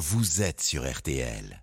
vous êtes sur RTL.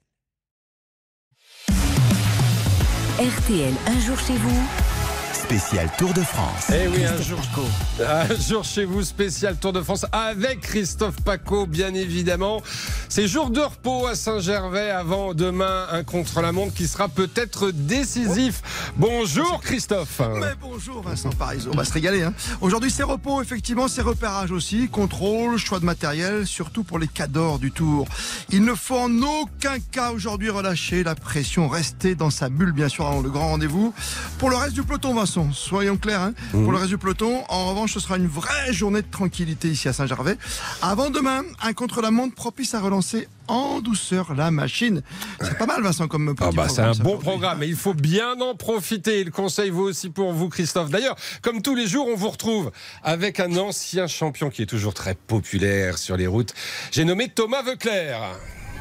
RTL, un jour chez vous. Spécial Tour de France. Eh oui, un jour, Paco. un jour chez vous, spécial Tour de France avec Christophe Paco, bien évidemment. C'est jour de repos à Saint-Gervais avant demain un contre-la-montre qui sera peut-être décisif. Bonjour Christophe. Mais bonjour Vincent Parisot, on va se régaler. Hein. Aujourd'hui c'est repos, effectivement c'est repérage aussi, contrôle, choix de matériel, surtout pour les cadors du tour. Il ne faut en aucun cas aujourd'hui relâcher la pression, rester dans sa bulle bien sûr avant le grand rendez-vous. Pour le reste du peloton Vincent, soyons clairs, hein. pour le reste du peloton, en revanche ce sera une vraie journée de tranquillité ici à Saint-Gervais. Avant demain, un contre-la-montre propice à relancer en douceur la machine. C'est pas mal Vincent comme Ah bah, c'est un bon programme et il faut bien en profiter. Le conseil vaut aussi pour vous, Christophe. D'ailleurs, comme tous les jours, on vous retrouve avec un ancien champion qui est toujours très populaire sur les routes. J'ai nommé Thomas Veuclair.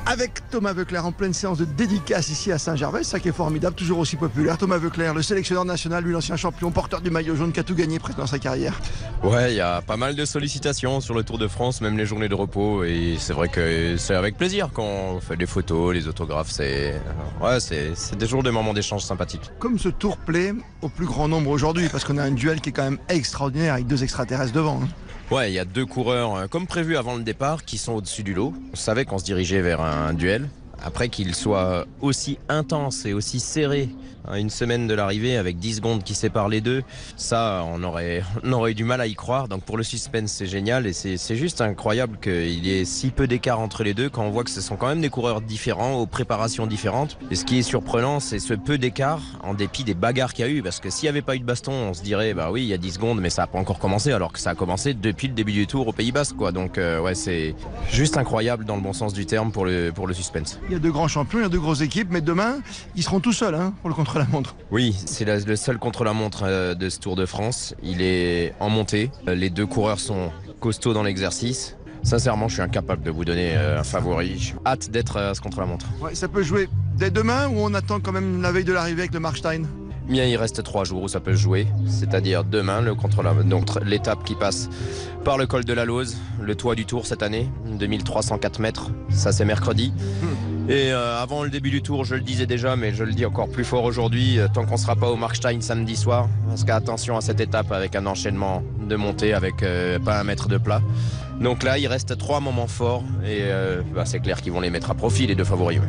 Avec Thomas Veuclair en pleine séance de dédicace ici à Saint-Gervais. Ça qui est formidable, toujours aussi populaire. Thomas Veuclair, le sélectionneur national, lui l'ancien champion, porteur du maillot jaune qui a tout gagné presque dans sa carrière. Ouais, il y a pas mal de sollicitations sur le Tour de France, même les journées de repos. Et c'est vrai que c'est avec plaisir quand on fait des photos, les autographes. C'est ouais, c'est c'est toujours des moments d'échange sympathiques. Comme ce tour plaît au plus grand nombre aujourd'hui, parce qu'on a un duel qui est quand même extraordinaire avec deux extraterrestres devant. hein. Ouais, il y a deux coureurs, euh, comme prévu avant le départ, qui sont au-dessus du lot. On savait qu'on se dirigeait vers un duel. Après qu'il soit aussi intense et aussi serré hein, une semaine de l'arrivée avec 10 secondes qui séparent les deux, ça on aurait, on aurait eu du mal à y croire. Donc pour le suspense c'est génial et c'est juste incroyable qu'il y ait si peu d'écart entre les deux quand on voit que ce sont quand même des coureurs différents, aux préparations différentes. Et ce qui est surprenant c'est ce peu d'écart en dépit des bagarres qu'il y a eu parce que s'il n'y avait pas eu de baston on se dirait bah oui il y a 10 secondes mais ça n'a pas encore commencé alors que ça a commencé depuis le début du tour au Pays Basque quoi. Donc euh, ouais c'est juste incroyable dans le bon sens du terme pour le, pour le suspense. Il y a deux grands champions, il y a deux grosses équipes, mais demain, ils seront tout seuls hein, pour le contre-la-montre. Oui, c'est la- le seul contre-la-montre euh, de ce Tour de France. Il est en montée. Euh, Les deux coureurs sont costauds dans l'exercice. Sincèrement, je suis incapable de vous donner euh, un favori. J'ai hâte d'être à ce contre-la-montre. Ouais, ça peut jouer dès demain ou on attend quand même la veille de l'arrivée avec le Markstein? Bien, il reste trois jours où ça peut se jouer, c'est-à-dire demain, le contre donc tr- l'étape qui passe par le col de la Lose, le toit du Tour cette année, 2304 mètres, ça c'est mercredi. Et euh, avant le début du Tour, je le disais déjà, mais je le dis encore plus fort aujourd'hui, euh, tant qu'on sera pas au Markstein samedi soir, parce qu'attention à cette étape avec un enchaînement de montée avec euh, pas un mètre de plat. Donc là, il reste trois moments forts et euh, bah, c'est clair qu'ils vont les mettre à profit les deux favoris.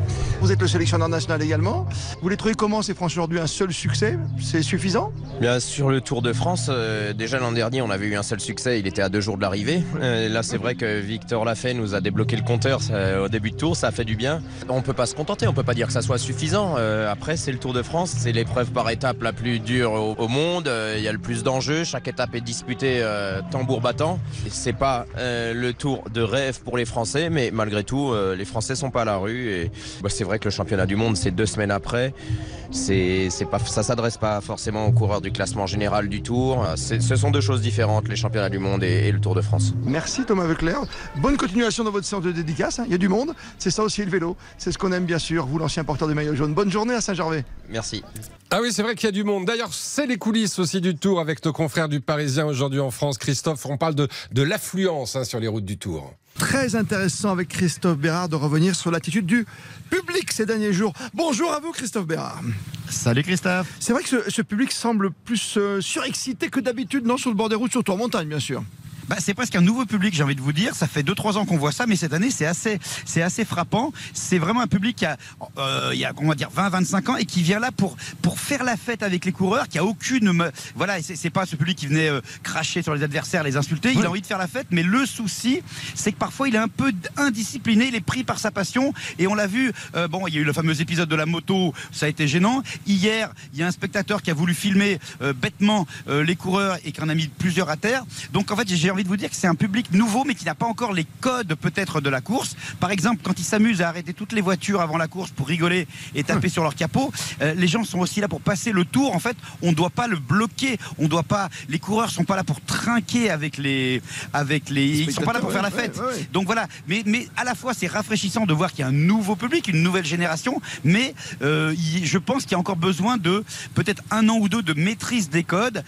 Vous êtes le sélectionneur national également. Vous les trouvez comment C'est franchement aujourd'hui un seul succès? C'est suffisant? Bien sur le Tour de France, euh, déjà l'an dernier, on avait eu un seul succès. Il était à deux jours de l'arrivée. Euh, là, c'est vrai que Victor Lafay nous a débloqué le compteur ça, au début de tour. Ça a fait du bien. On peut pas se contenter. On peut pas dire que ça soit suffisant. Après, c'est le Tour de France. C'est l'épreuve par étape la plus dure au, au monde. Il y a le plus d'enjeux. Chaque étape est disputée euh, tambour battant. C'est pas euh, le Tour de rêve pour les Français, mais malgré tout, euh, les Français sont pas à la rue. Et bah, c'est vrai que le championnat du monde, c'est deux semaines après. C'est, c'est pas, ça s'adresse pas forcément aux coureurs du classement général du Tour. C'est- ce sont deux choses différentes, les championnats du monde et, et le Tour de France. Merci Thomas Veuclair. Bonne continuation dans votre séance de dédicace. hein. Il y a du monde. C'est ça aussi le vélo. C'est ce qu'on aime bien sûr. Vous, l'ancien porteur du maillot jaune. Bonne journée à Saint-Gervais. Merci. Ah oui, c'est vrai qu'il y a du monde. D'ailleurs, c'est les coulisses aussi du Tour avec nos confrères du Parisien aujourd'hui en France. Christophe, on parle de, de l'affluence hein, sur les routes du Tour. Très intéressant avec Christophe Bérard de revenir sur l'attitude du public ces derniers jours. Bonjour à vous Christophe Bérard. Salut Christophe. C'est vrai que ce, ce public semble plus euh, surexcité que d'habitude, non Sur le bord des routes, surtout en montagne bien sûr. Bah, c'est presque un nouveau public, j'ai envie de vous dire. Ça fait 2-3 ans qu'on voit ça, mais cette année, c'est assez, c'est assez frappant. C'est vraiment un public qui a, euh, il y a, on va dire, 20-25 ans et qui vient là pour, pour faire la fête avec les coureurs, qui a aucune. me- Voilà, c'est, pas ce public qui venait euh, cracher sur les adversaires, les insulter. Il a envie de faire la fête, mais le souci, c'est que parfois, il est un peu indiscipliné, il est pris par sa passion. Et on l'a vu, euh, bon, il y a eu le fameux épisode de la moto, ça a été gênant. Hier, il y a un spectateur qui a voulu filmer euh, bêtement euh, les coureurs et qui en a mis plusieurs à terre. Donc en fait, j'ai envie de vous dire que c'est un public nouveau, mais qui n'a pas encore les codes peut-être de la course. Par exemple, quand ils s'amusent à arrêter toutes les voitures avant la course pour rigoler et taper sur leur capot, euh, les gens sont aussi là pour passer le tour. En fait, on ne doit pas le bloquer. On doit pas. Les coureurs sont pas là pour trinquer avec les, avec les. Ils sont pas là pour faire la fête. ouais, ouais. Donc voilà, mais, mais à la fois c'est rafraîchissant de voir qu'il y a un nouveau public, une nouvelle génération, mais euh, je pense qu'il y a encore besoin de peut-être un an ou deux de maîtrise des codes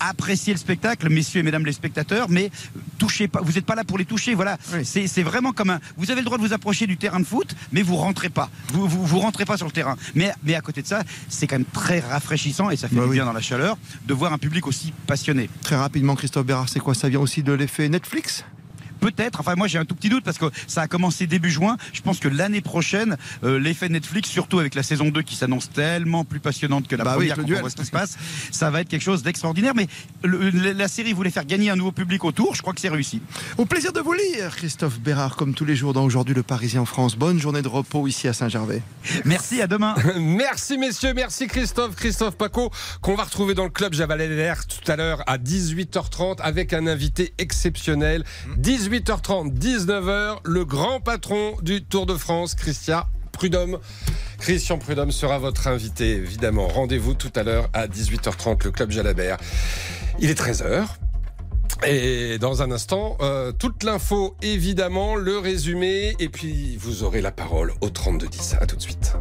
appréciez le spectacle, messieurs et mesdames les spectateurs, mais touchez pas. Vous n'êtes pas là pour les toucher. Voilà. Oui. C'est vraiment comme un. Vous avez le droit de vous approcher du terrain de foot, mais vous rentrez pas. Vous vous, vous rentrez pas sur le terrain. Mais mais à côté de ça, c'est quand même très rafraîchissant et ça fait Bah du oui. bien dans la chaleur de voir un public aussi passionné. Très rapidement, Christophe Bérard, c'est quoi? Ça vient aussi de l'effet Netflix? Peut-être, enfin moi j'ai un tout petit doute parce que ça a commencé début juin. Je pense que l'année prochaine, euh, l'effet Netflix, surtout avec la saison 2 qui s'annonce tellement plus passionnante que la Bah oui, première le quand duel. on voit ce qui se passe, ça va être quelque chose d'extraordinaire. Mais le- le- la série voulait faire gagner un nouveau public autour, je crois que c'est réussi. Au plaisir de vous lire, Christophe Bérard, comme tous les jours dans Aujourd'hui le Parisien en France. Bonne journée de repos ici à Saint-Gervais. Merci, à demain. Merci messieurs, merci Christophe, Christophe Paco, qu'on va retrouver dans le club Javalère tout à l'heure à 18h30 avec un invité exceptionnel. 18h30, 19h, le grand patron du Tour de France, Christian Prudhomme. Christian Prudhomme sera votre invité, évidemment. Rendez-vous tout à l'heure à 18h30, le club Jalabert. Il est 13h. Et dans un instant, euh, toute l'info, évidemment, le résumé, et puis vous aurez la parole au 3210. À tout de suite.